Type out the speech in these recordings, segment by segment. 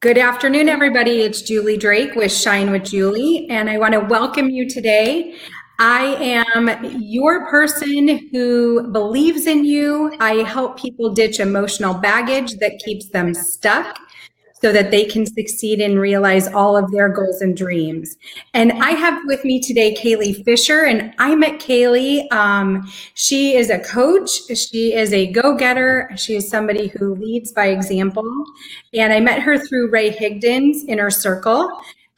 Good afternoon, everybody. It's Julie Drake with Shine with Julie, and I want to welcome you today. I am your person who believes in you. I help people ditch emotional baggage that keeps them stuck so that they can succeed and realize all of their goals and dreams. And I have with me today Kaylee Fisher, and I met Kaylee. Um, she is a coach, she is a go getter, she is somebody who leads by example. And I met her through Ray Higdon's Inner Circle.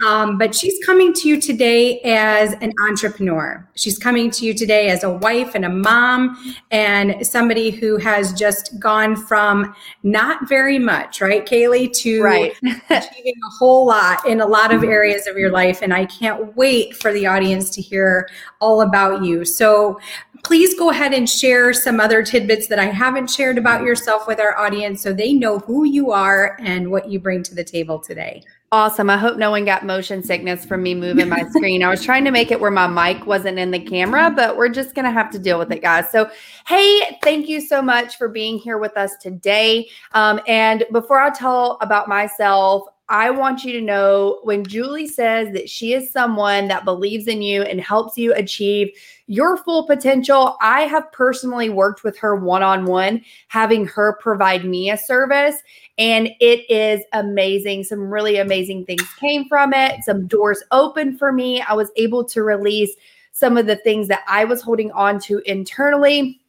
Um, but she's coming to you today as an entrepreneur. She's coming to you today as a wife and a mom and somebody who has just gone from not very much, right, Kaylee, to right. achieving a whole lot in a lot of areas of your life. And I can't wait for the audience to hear all about you. So please go ahead and share some other tidbits that I haven't shared about yourself with our audience so they know who you are and what you bring to the table today. Awesome. I hope no one got motion sickness from me moving my screen. I was trying to make it where my mic wasn't in the camera, but we're just going to have to deal with it, guys. So, hey, thank you so much for being here with us today. Um, and before I tell about myself, I want you to know when Julie says that she is someone that believes in you and helps you achieve your full potential. I have personally worked with her one on one, having her provide me a service, and it is amazing. Some really amazing things came from it, some doors opened for me. I was able to release some of the things that I was holding on to internally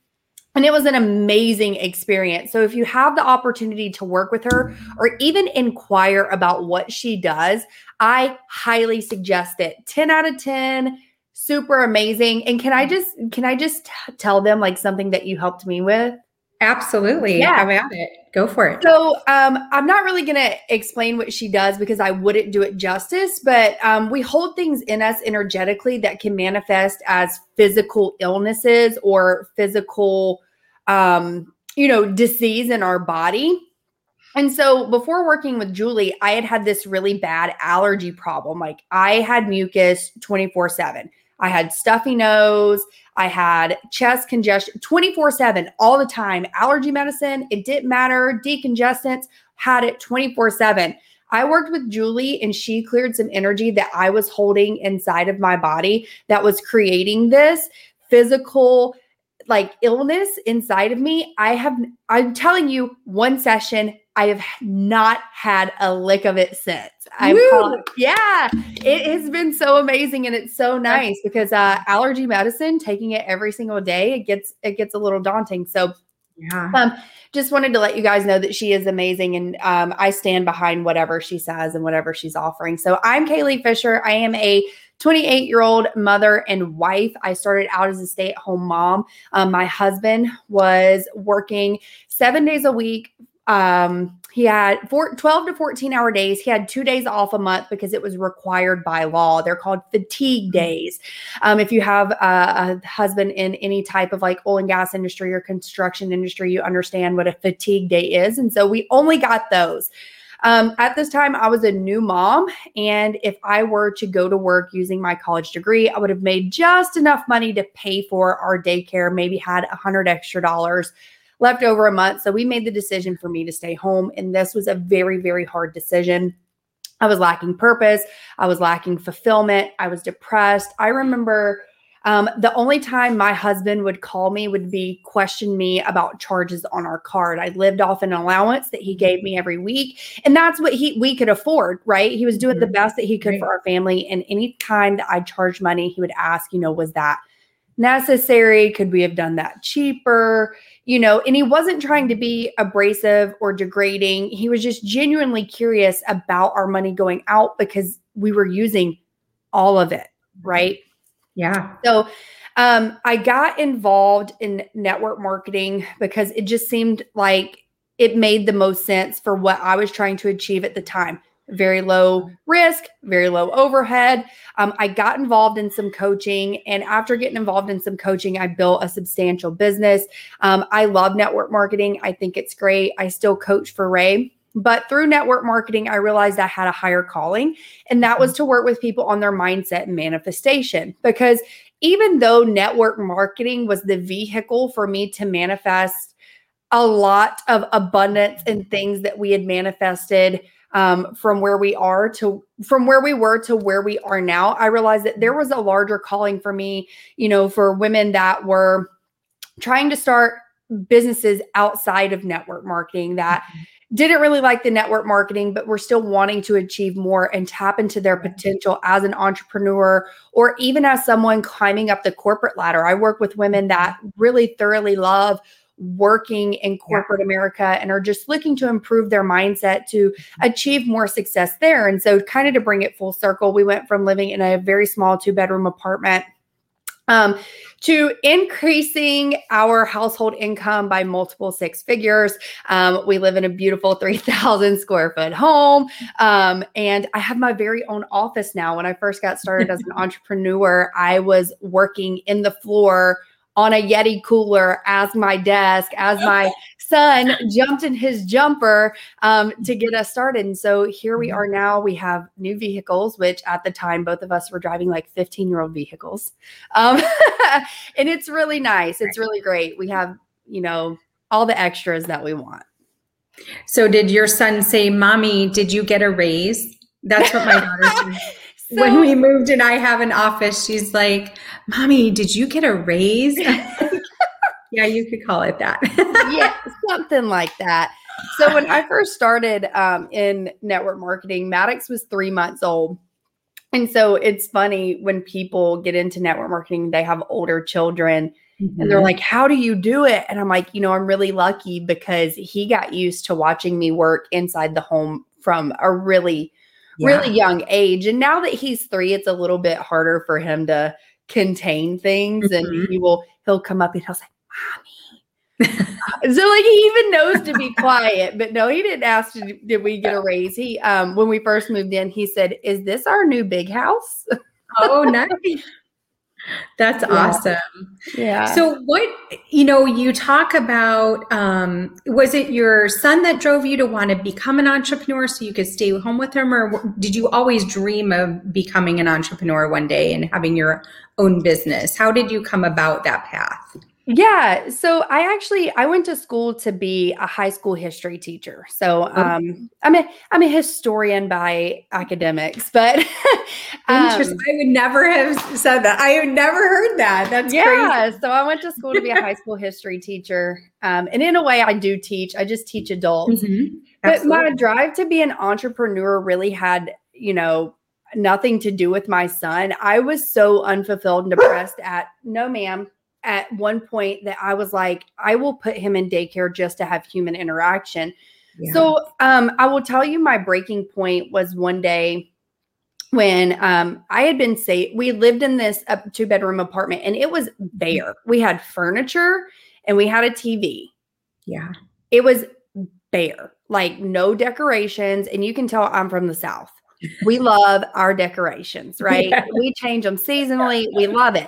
and it was an amazing experience. So, if you have the opportunity to work with her or even inquire about what she does, I highly suggest it. 10 out of 10, super amazing. And can I just can I just t- tell them like something that you helped me with? Absolutely. Yeah. Have at it. Go for it. So um, I'm not really going to explain what she does because I wouldn't do it justice, but um, we hold things in us energetically that can manifest as physical illnesses or physical um, you know, disease in our body. And so before working with Julie, I had had this really bad allergy problem. Like I had mucus 24 7. I had stuffy nose. I had chest congestion 24 7 all the time. Allergy medicine, it didn't matter. Decongestants, had it 24 7. I worked with Julie and she cleared some energy that I was holding inside of my body that was creating this physical like illness inside of me, I have, I'm telling you, one session, I have not had a lick of it since. I'm yeah, it has been so amazing and it's so nice because uh, allergy medicine, taking it every single day, it gets it gets a little daunting. So yeah. Um, just wanted to let you guys know that she is amazing and um, I stand behind whatever she says and whatever she's offering. So I'm Kaylee Fisher. I am a 28 year old mother and wife. I started out as a stay at home mom. Um, my husband was working seven days a week. Um, he had four, 12 to 14 hour days. He had two days off a month because it was required by law. They're called fatigue mm-hmm. days. Um, if you have a, a husband in any type of like oil and gas industry or construction industry, you understand what a fatigue day is. And so we only got those. Um, at this time, I was a new mom. And if I were to go to work using my college degree, I would have made just enough money to pay for our daycare, maybe had a hundred extra dollars left over a month. So we made the decision for me to stay home. And this was a very, very hard decision. I was lacking purpose. I was lacking fulfillment. I was depressed. I remember um, the only time my husband would call me would be question me about charges on our card. I lived off an allowance that he gave me every week, and that's what he we could afford, right? He was doing the mm-hmm. best that he could right. for our family. And any time that I charged money, he would ask, you know, was that necessary? Could we have done that cheaper? You know, and he wasn't trying to be abrasive or degrading. He was just genuinely curious about our money going out because we were using all of it, right? Yeah. So um, I got involved in network marketing because it just seemed like it made the most sense for what I was trying to achieve at the time. Very low risk, very low overhead. Um, I got involved in some coaching, and after getting involved in some coaching, I built a substantial business. Um, I love network marketing. I think it's great. I still coach for Ray but through network marketing, I realized I had a higher calling, and that was mm-hmm. to work with people on their mindset and manifestation. Because even though network marketing was the vehicle for me to manifest a lot of abundance and things that we had manifested um, from where we are to from where we were to where we are now. I realized that there was a larger calling for me, you know, for women that were trying to start businesses outside of network marketing that didn't really like the network marketing, but were still wanting to achieve more and tap into their potential as an entrepreneur or even as someone climbing up the corporate ladder. I work with women that really thoroughly love working in corporate yeah. America and are just looking to improve their mindset to achieve more success there. And so, kind of to bring it full circle, we went from living in a very small two bedroom apartment um, to increasing our household income by multiple six figures. Um, we live in a beautiful 3,000 square foot home. Um, and I have my very own office now. When I first got started as an entrepreneur, I was working in the floor on a Yeti cooler as my desk, as my son jumped in his jumper um, to get us started. And so here we are now. We have new vehicles, which at the time, both of us were driving like 15 year old vehicles. Um, and it's really nice. It's really great. We have, you know, all the extras that we want. So, did your son say, Mommy, did you get a raise? That's what my daughter said. So, when we moved and I have an office, she's like, Mommy, did you get a raise? yeah, you could call it that. yeah, something like that. So when I first started um, in network marketing, Maddox was three months old. And so it's funny when people get into network marketing, they have older children mm-hmm. and they're mm-hmm. like, How do you do it? And I'm like, You know, I'm really lucky because he got used to watching me work inside the home from a really yeah. really young age. And now that he's three, it's a little bit harder for him to contain things. Mm-hmm. And he will, he'll come up and he'll say, Mommy. so like he even knows to be quiet, but no, he didn't ask to, did we get a raise. He um when we first moved in, he said, Is this our new big house? Oh, nice. That's yeah. awesome. Yeah. So what you know, you talk about um was it your son that drove you to want to become an entrepreneur so you could stay home with him or did you always dream of becoming an entrepreneur one day and having your own business? How did you come about that path? Yeah, so I actually I went to school to be a high school history teacher. So oh. um, I'm a I'm a historian by academics, but um, I would never have said that. I have never heard that. That's yeah. Crazy. So I went to school to be a high school history teacher, um, and in a way, I do teach. I just teach adults. Mm-hmm. But my drive to be an entrepreneur really had you know nothing to do with my son. I was so unfulfilled and depressed at no, ma'am at one point that I was like, I will put him in daycare just to have human interaction. Yeah. So um, I will tell you my breaking point was one day when um, I had been say we lived in this uh, two bedroom apartment and it was bare. We had furniture and we had a TV. Yeah. It was bare, like no decorations. And you can tell I'm from the South. We love our decorations, right? Yeah. We change them seasonally. We love it.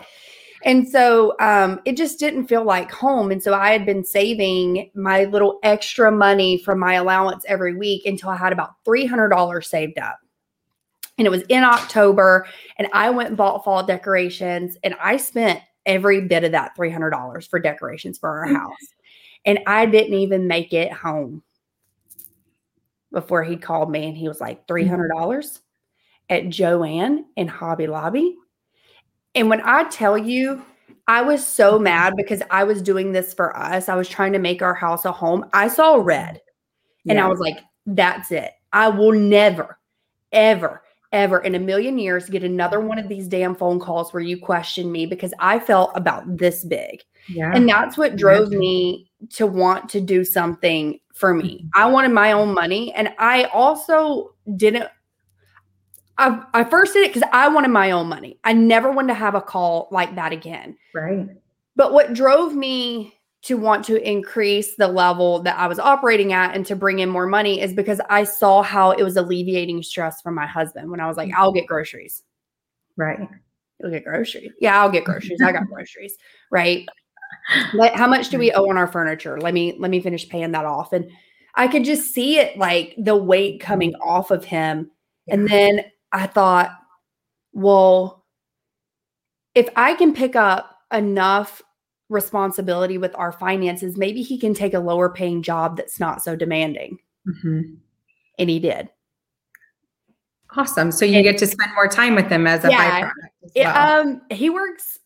And so um, it just didn't feel like home. And so I had been saving my little extra money from my allowance every week until I had about $300 saved up. And it was in October, and I went and bought fall decorations, and I spent every bit of that $300 for decorations for our house. And I didn't even make it home before he called me and he was like, $300 at Joann in Hobby Lobby. And when I tell you, I was so mad because I was doing this for us. I was trying to make our house a home. I saw red and yeah. I was like, that's it. I will never, ever, ever in a million years get another one of these damn phone calls where you question me because I felt about this big. Yeah. And that's what drove yeah. me to want to do something for me. Mm-hmm. I wanted my own money. And I also didn't I, I first did it because I wanted my own money. I never wanted to have a call like that again. Right. But what drove me to want to increase the level that I was operating at and to bring in more money is because I saw how it was alleviating stress from my husband when I was like, I'll get mm-hmm. groceries. Right. You'll get groceries. Yeah, I'll get groceries. I got groceries. Right. Like, how much do we mm-hmm. owe on our furniture? Let me let me finish paying that off. And I could just see it like the weight coming off of him. And then I thought, well, if I can pick up enough responsibility with our finances, maybe he can take a lower paying job that's not so demanding. Mm-hmm. And he did. Awesome. So you And- get to spend more time with him as a Yeah. byproduct as It- well. um, he works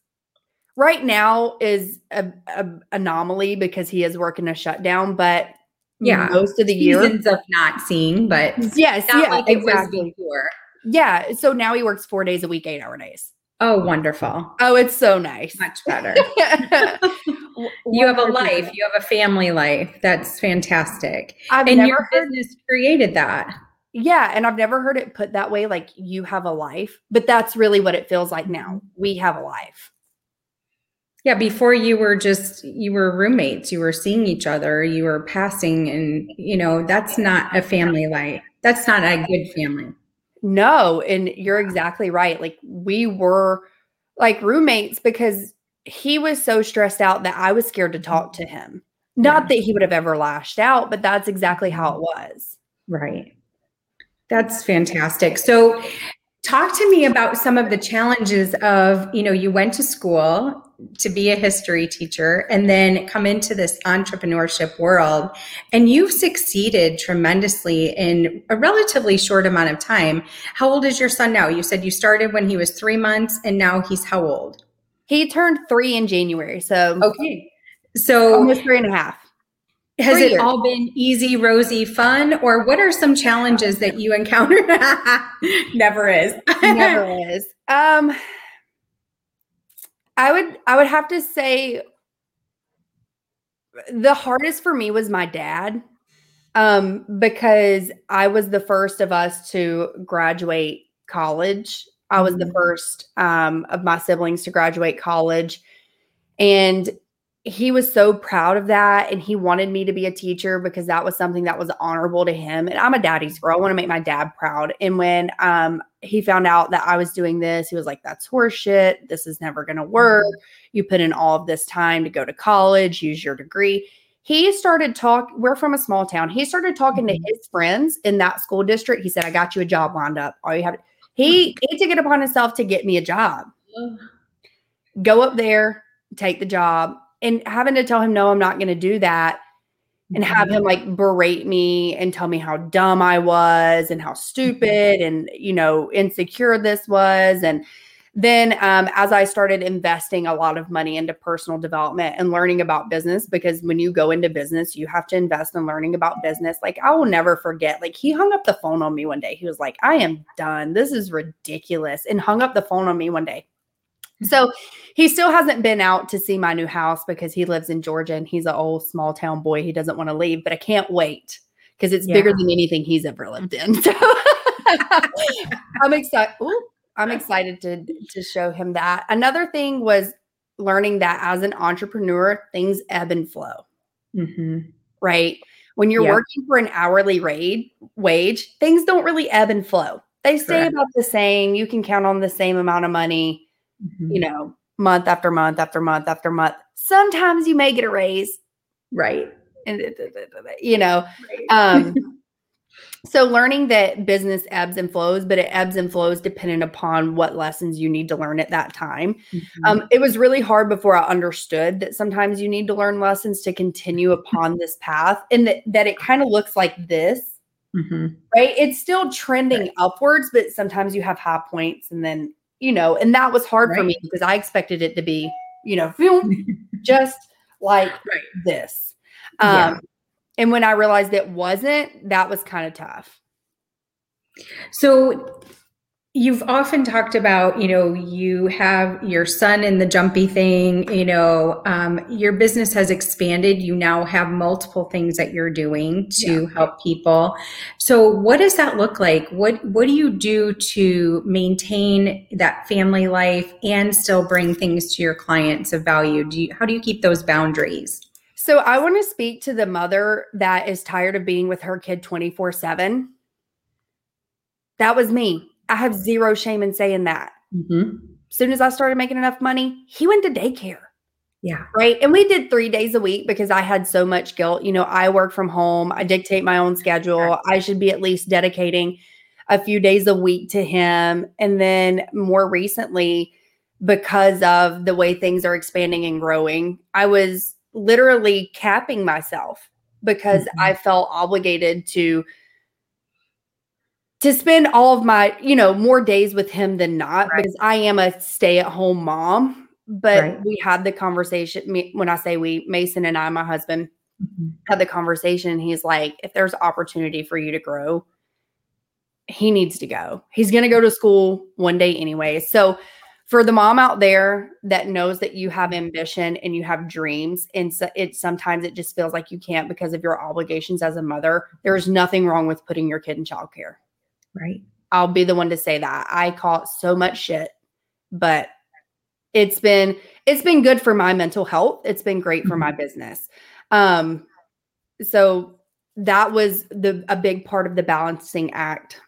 right now is a, a anomaly because he is working a shutdown, but Yeah. most of the year. Seasons of not seeing, but Yes, yeah, like exactly. Yeah. So now he works four days a week, eight hour days. Oh, wonderful. Oh, it's so nice. Much better. You have a life. You have a family life. That's fantastic. I've and never your heard, business created that. yeah, and I've never heard it put that way. Like you have a life, but that's really what it feels like now. We have a life. Yeah, before you were just you were roommates, you were seeing each other, you were passing and you know, that's not a family life. That's not a good family. No, and you're exactly right. Like we were like roommates because he was so stressed out that I was scared to mm-hmm. talk to him. Not that he would have ever lashed out, but that's exactly how mm-hmm. it was. Right. That's fantastic. So talk to me about some of the challenges of, you know, you went to school to be a history teacher and then come into this entrepreneurship world and you've succeeded tremendously in a relatively short amount of time. How old is your son now? You said you started when he was 3 months and now he's how old? He turned three in January, so Okay. So almost three and a half. Has it years. all been easy, rosy, fun, or what are some challenges that you encountered? Never is. Never is. Um, I would I would have to say the hardest for me was my dad, um, because I was the first of us to graduate college. I was the Mhm. first um, of my siblings to graduate college, and he was so proud of that and he wanted me to be a teacher because that was something that was honorable to him and i'm a daddy's girl i want to make my dad proud and when um, he found out that i was doing this he was like that's horseshit this is never going to work you put in all of this time to go to college use your degree. He started talk we're from a small town he started talking to Mhm. his friends in that school district he said i got you a job lined up all you have he he took it upon himself to get me a job. Go up there, take the job, and having to tell him, no, I'm not going to do that. And have him like berate me and tell me how dumb I was and how stupid and, you know, insecure this was. And then um, as I started investing a lot of money into personal development and learning about business, because when you go into business, you have to invest in learning about business. Like I will never forget, like he hung up the phone on me one day. He was like, I am done. This is ridiculous. And hung up the phone on me one day. So he still hasn't been out to see my new house because he lives in Georgia and he's an old small town boy. He doesn't want to leave, but I can't wait because it's bigger than anything he's ever lived in. So I'm excited. I'm excited to to show him that. Another thing was learning that as an entrepreneur, things ebb and flow, Mhm. right? When you're Yeah. working for an hourly rate wage, things don't really ebb and flow. They stay Correct. about the same. You can count on the same amount of money Mhm. you know, month after month after month after month. Sometimes you may get a raise, Right. and you know, right. um, so learning that business ebbs and flows, but it ebbs and flows depending upon what lessons you need to learn at that time. Mhm. Um, it was really hard before I understood that sometimes you need to learn lessons to continue upon this path, and that, that it kind of looks like this. Mhm. Right. It's still trending upwards, but sometimes you have high points and then, you know, and that was hard for me because I expected it to be, you know, just like Right. this. Yeah. Um, and when I realized it wasn't, that was kind of tough. So you've often talked about, you know, you have your son in the jumpy thing, you know, um, your business has expanded. You now have multiple things that you're doing to help people. So what does that look like? What what do you do to maintain that family life and still bring things to your clients of value? Do you how do you keep those boundaries? So I want to speak to the mother that is tired of being with her kid 24 7. That was me. I have zero shame in saying that. Mm-hmm. As soon as I started making enough money, he went to daycare. Yeah. Right. And we did three days a week because I had so much guilt. You know, I work from home, I dictate my own schedule. I should be at least dedicating a few days a week to him. And then more recently, because of the way things are expanding and growing. I was literally capping myself because mm-hmm. I felt obligated to to spend all of my, you know, more days with him than not right. because I am a stay-at-home mom. But right. we had the conversation when I say we, Mason and I, my husband, mm-hmm. had the conversation. He's like, if there's opportunity for you to grow, he needs to go. He's going to go to school one day anyway. So for the mom out there that knows that you have ambition and you have dreams and so it sometimes it just feels like you can't because of your obligations as a mother there's nothing wrong with putting your kid in childcare Right. I'll be the one to say that. I caught so much shit, but it's been it's been good for my mental health. It's been great for my mm-hmm. business. Um so that was the a big part of the balancing act.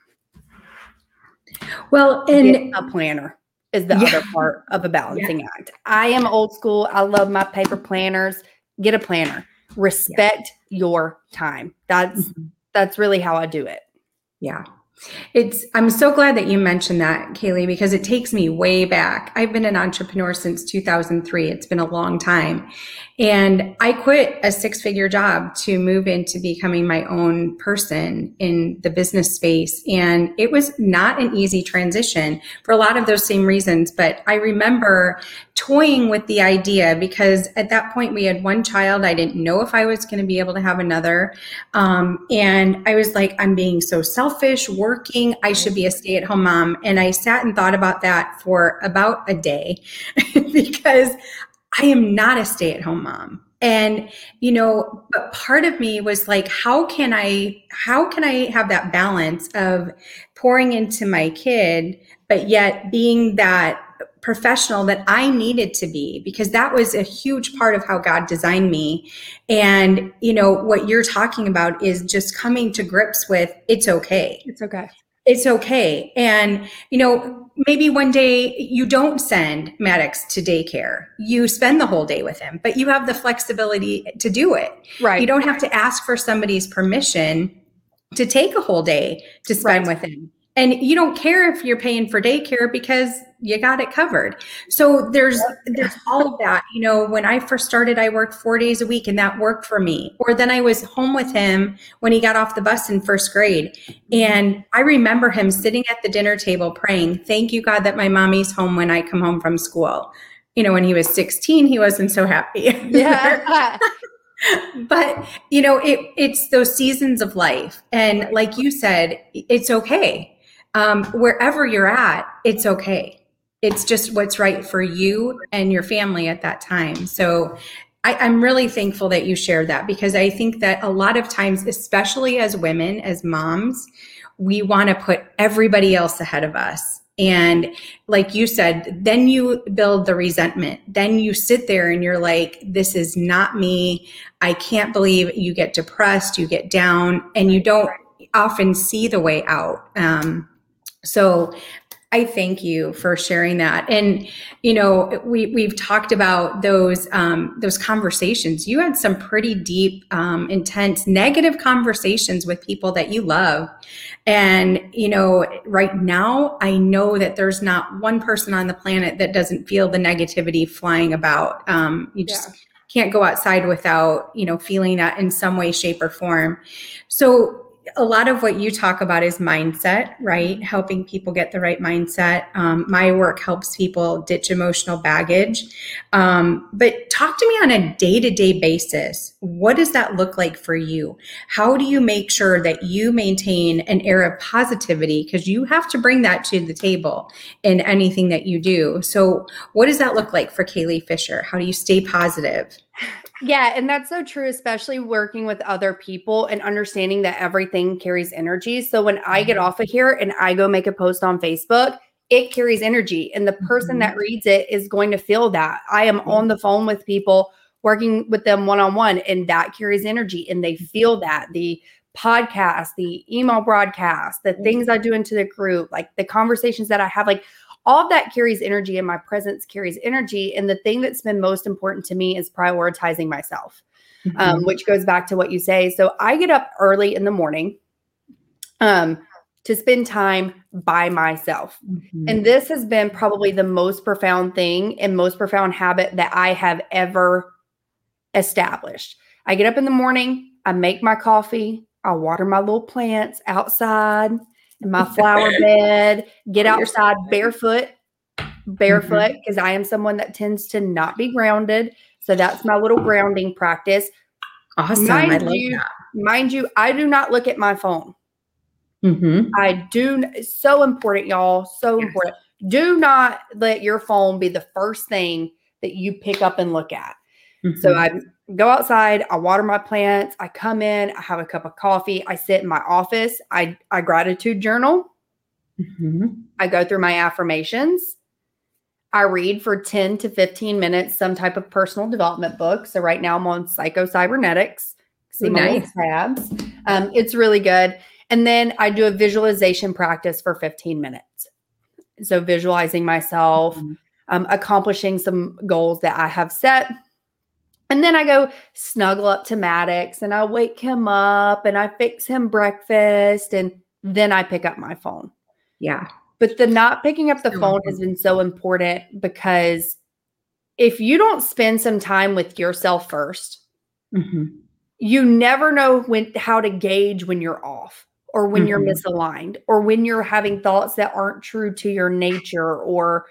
Well, and a planner is the yeah. other part of a balancing yeah. act. I am old school. I love my paper planners. Get a planner. Respect yeah. your time. That's mm-hmm. that's really how I do it. Yeah. It's I'm so glad that you mentioned that, Kaylee, because it takes me way back. I've been an entrepreneur since 2003. It's been a long time. And I quit a six figure job to move into becoming my own person in the business space. And it was not an easy transition for a lot of those same reasons. But I remember toying with the idea because at that point we had one child. I didn't know if I was going to be able to have another. Um, and I was like, I'm being so selfish working. I should be a stay at home mom. And I sat and thought about that for about a day because I am not a stay at home mom. And, you know, but part of me was like, how can I, how can I have that balance of pouring into my kid, but yet being that professional that I needed to be because that was a huge part of how God designed me. And, you know, what you're talking about is just coming to grips with it's okay. It's okay. It's okay. And, you know, maybe one day you don't send Maddox to daycare. You spend the whole day with him, but you have the flexibility to do it. Right. You don't have to ask for somebody's permission to take a whole day to spend right. with him. And you don't care if you're paying for daycare because you got it covered. So there's there's all of that. You know, when I first started, I worked four days a week, and that worked for me. Or then I was home with him when he got off the bus in first grade, and I remember him sitting at the dinner table praying, "Thank you, God, that my mommy's home when I come home from school." You know, when he was 16, he wasn't so happy. Yeah. but you know, it it's those seasons of life, and like you said, it's okay. Um, wherever you're at, it's okay it's just what's right for you and your family at that time. So I, am really thankful that you shared that because I think that a lot of times, especially as women, as moms, we want to put everybody else ahead of us. And like you said, then you build the resentment. Then you sit there and you're like, this is not me. I can't believe you get depressed, you get down, and you don't often see the way out. Um, so I thank you for sharing that. And you know, we we've talked about those um, those conversations. You had some pretty deep, um, intense, negative conversations with people that you love. And you know, right now, I know that there's not one person on the planet that doesn't feel the negativity flying about. Um, you just yeah. can't go outside without you know feeling that in some way, shape, or form. So a lot of what you talk about is mindset, right? Helping people get the right mindset. Um, my work helps people ditch emotional baggage. Um, but talk to me on a day to day basis. What does that look like for you? How do you make sure that you maintain an air of positivity? Because you have to bring that to the table in anything that you do. So, what does that look like for Kaylee Fisher? How do you stay positive? Yeah, and that's so true, especially working with other people and understanding that everything carries energy. So when I get mm-hmm. off of here and I go make a post on Facebook, it carries energy. And the person mm-hmm. that reads it is going to feel that. I am on the phone with people, working with them one on one, and that carries energy. And they feel that. The podcast, the email broadcast, the things I do into the group, like the conversations that I have, like all of that carries energy and my presence carries energy. And the thing that's been most important to me is prioritizing myself, um, mm-hmm. um, which goes back to what you say. So I get up early in the morning. Um, to spend time by myself. Mm-hmm. And this has been probably the most profound thing and most profound habit that I have ever established. I get up in the morning, I make my coffee, I water my little plants outside my flower bed, get outside barefoot, barefoot, because mm-hmm. I am someone that tends to not be grounded. So that's my little grounding practice. Awesome. Mind I love you, that. Mind you, I do not look at my phone. Mm-hmm. I do. So important, y'all. So yes. important. Do not let your phone be the first thing that you pick up and look at. Mm-hmm. So I go outside, I water my plants, I come in, I have a cup of coffee, I sit in my office, I I gratitude journal. Mm-hmm. I go through my affirmations. I read for 10 to 15 minutes some type of personal development book. So right now I'm on psycho cybernetics. See nice. tabs. Um, it's really good. And then I do a visualization practice for 15 minutes. So visualizing myself, mm-hmm. um, accomplishing some goals that I have set. And then I go snuggle up to Maddox and I wake him up and I fix him breakfast and then I pick up my phone. Yeah. But the not picking up the so phone has been so important because if you don't spend some time with yourself 1st mm-hmm. you never know when how to gauge when you're off or when mm-hmm. you're misaligned or when you're having thoughts that aren't true to your nature or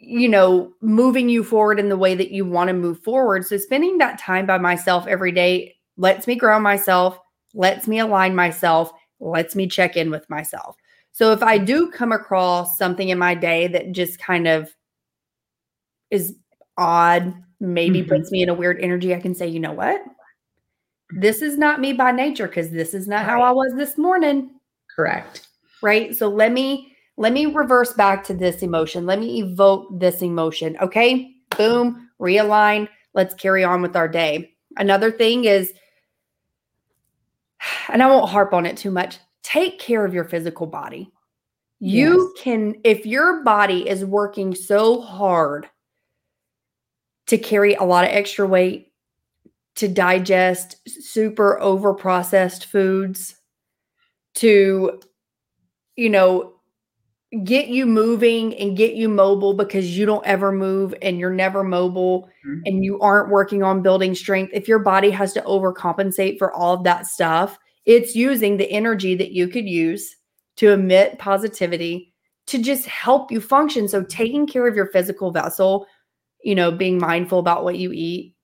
you know moving you forward in the way that you want to move forward so spending that time by myself every day lets me ground myself lets me align myself lets me check in with myself so if i do come across something in my day that just kind of is odd maybe mm-hmm. puts me in a weird energy i can say you know what this is not me by nature because this is not right. how I was this morning. Correct. Right. So let me let me reverse back to this emotion. Let me evoke this emotion. Okay. Boom. Realign. Let's carry on with our day. Another thing is, and I won't harp on it too much, take care of your physical body. You yes. can, if your body is working so hard to carry a lot of extra weight, to digest super over processed foods to you know get you moving and get you mobile because you don't ever move and you're never mobile mm-hmm. and you aren't working on building strength if your body has to overcompensate for all of that stuff it's using the energy that you could use to emit positivity to just help you function so taking care of your physical vessel you know being mindful about what you eat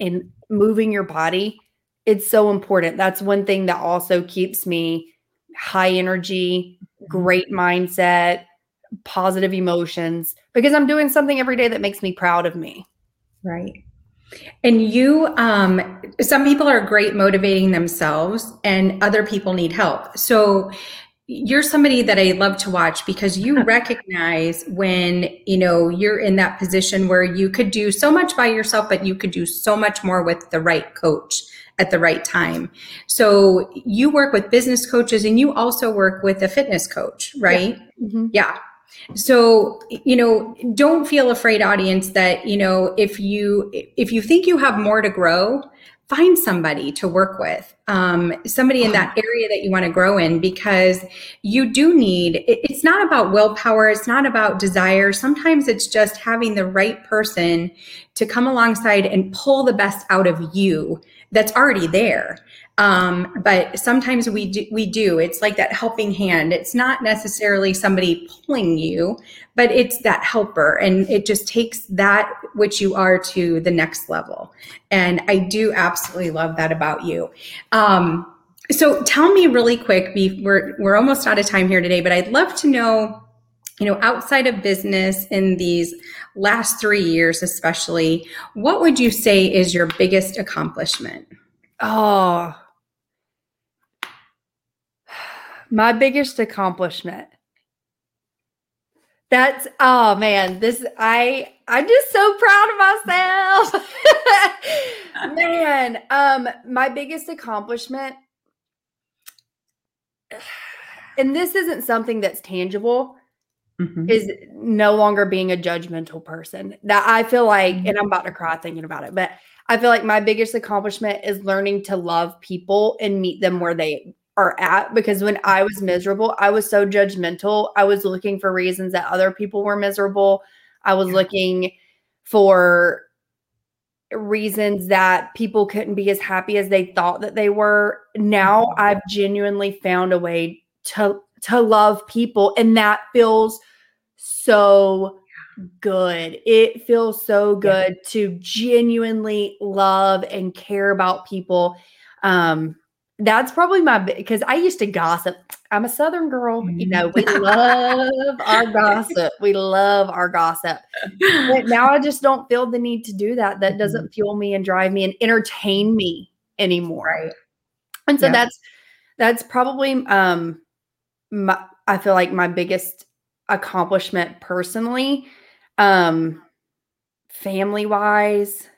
and moving your body, it's so important. That's one thing that also keeps me high energy. Great mindset, positive emotions because I'm doing something every day that makes me proud of me. Right. And you, um, some people are great motivating themselves, and other people need help. So you're somebody that I love to watch because you recognize when, you know, you're in that position where you could do so much by yourself, but you could do so much more with the right coach at the right time. So you work with business coaches and you also work with a fitness coach, right? Yeah. Mm-hmm. yeah. So, you know, don't feel afraid audience that, you know, if you if you think you have more to grow, find somebody to work with, um, somebody in that area that you want to grow in, because you do need, it's not about willpower, it's not about desire. Sometimes it's just having the right person to come alongside and pull the best out of you that's already there. Um, but sometimes we do, we do. It's like that helping hand. It's not necessarily somebody pulling you, but it's that helper, and it just takes that which you are to the next level. And I do absolutely love that about you. Um, so tell me really quick. We're we're almost out of time here today, but I'd love to know you know, outside of business in these last three years, especially, what would you say is your biggest accomplishment? Oh, my biggest accomplishment. That's oh man, this I I'm just so proud of myself. man, um my biggest accomplishment and this isn't something that's tangible mm-hmm. is no longer being a judgmental person. That I feel like mm-hmm. and I'm about to cry thinking about it, but I feel like my biggest accomplishment is learning to love people and meet them where they are at because when I was miserable, I was so judgmental. I was looking for reasons that other people were miserable. I was looking for reasons that people couldn't be as happy as they thought that they were. Now Mm-hmm. I've genuinely found a way to to love people and that feels so good. It feels so Yeah. good to genuinely love and care about people. Um that's probably my because I used to gossip. I'm a southern girl, you know, we love our gossip. We love our gossip. But now I just don't feel the need to do that. That doesn't fuel me and drive me and entertain me anymore. Right. And so Yeah. that's that's probably um my I feel like my biggest accomplishment personally. Um family wise.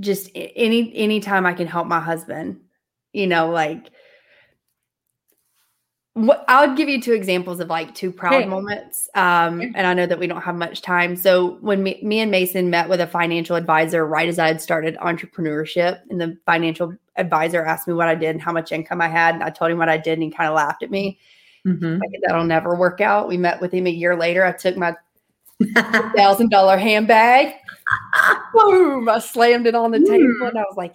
Just a- any anytime I can help my husband, you know, like what I'll give you two examples of like two proud Okay. moments. Um, and I know that we don't have much time. So when me, me and Mason met with a financial advisor right as I had started entrepreneurship, in the financial advisor asked me what I did and how much income I had, and I told him what I did, and he kind of laughed at me. Mhm. Like that'll never work out. We met with him a year later. I took my thousand dollar handbag, boom! I slammed it on the table, and I was like,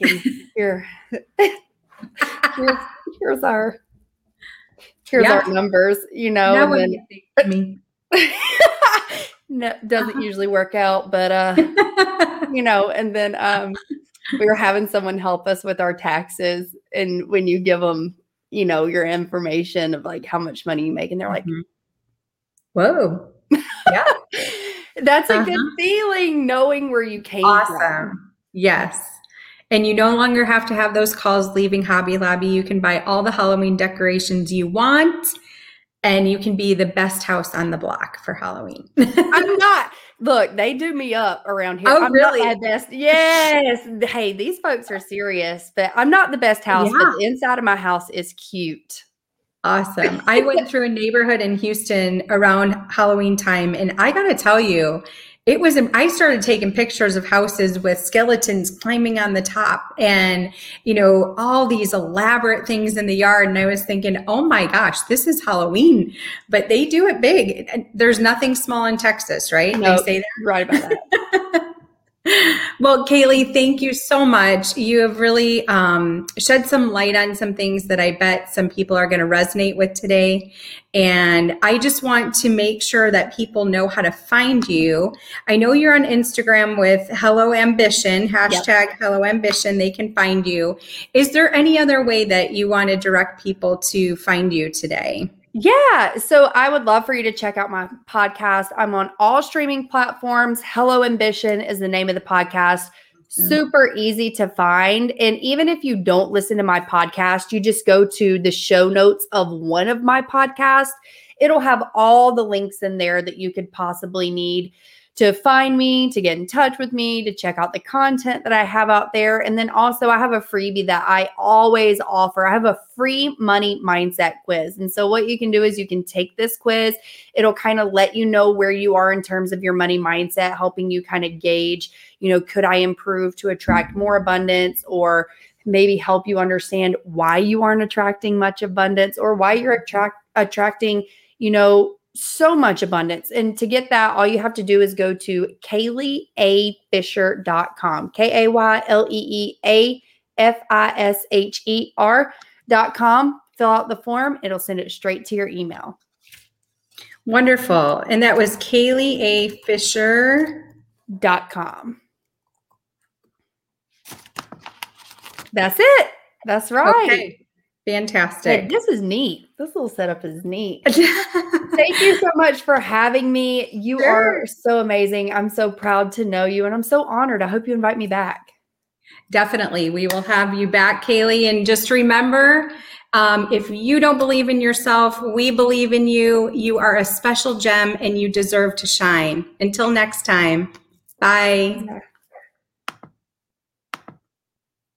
"Here, here's, here's our." Here's Yeah. our numbers, you know, Now and then you think of me? no, doesn't usually work out, but uh, you know, and then um, we were having someone help us with our taxes, and when you give them, you know, your information of like how much money you make, and they're like, Mhm. Whoa. Yeah. "That's a good Uh-huh. feeling, knowing where you came from." Awesome. Yes. And you no longer have to have those calls leaving Hobby Lobby. You can buy all the Halloween decorations you want, and you can be the best house on the block for Halloween. I'm not. Look, they do me up around here. Oh, I'm really? not best. Yes. Hey, these folks are serious, but I'm not the best house. Yeah. But the inside of my house is cute. Awesome. I went through a neighborhood in Houston around Halloween time, and I got to tell you, it was, I started taking pictures of houses with skeletons climbing on the top and, you know, all these elaborate things in the yard. And I was thinking, oh my gosh, this is Halloween, but they do it big. There's nothing small in Texas, right? Nope. They say Right about that. well, Kaylee, thank you so much. You have really um, shed some light on some things that I bet some people are going to resonate with today. And I just want to make sure that people know how to find you. I know you're on Instagram with Hello Ambition, hashtag Hello Ambition. They can find you. Is there any other way that you want to direct people to find you today? Yeah. So I would love for you to check out my podcast. I'm on all streaming platforms. Hello Ambition is the name of the podcast. Mm. Super easy to find. And even if you don't listen to my podcast, you just go to the show notes of one of my podcasts. It'll have all the links in there that you could possibly need to find me, to get in touch with me, to check out the content that I have out there. And then also, I have a freebie that I always offer. I have a free money mindset quiz. And so, what you can do is you can take this quiz, it'll kind of let you know where you are in terms of your money mindset, helping you kind of gauge, you know, could I improve to attract more abundance or maybe help you understand why you aren't attracting much abundance or why you're attract attracting, you know, so much abundance. And to get that, all you have to do is go to kayleeafisher.com. K A Y L E E A F I S H E R.com. Fill out the form, it'll send it straight to your email. Wonderful. And that was Kaylee A. Fisher. Dot com. That's it. That's right. Okay. Hey, Fantastic. this is neat. This little setup is neat. Thank you so much for having me. You are so amazing. I'm so proud to know you and I'm so honored. I hope you invite me back. Definitely. We will have you back, Kaylee. And just remember um, if you don't believe in yourself, we believe in you. You are a special gem and you deserve to shine. Until next time, bye.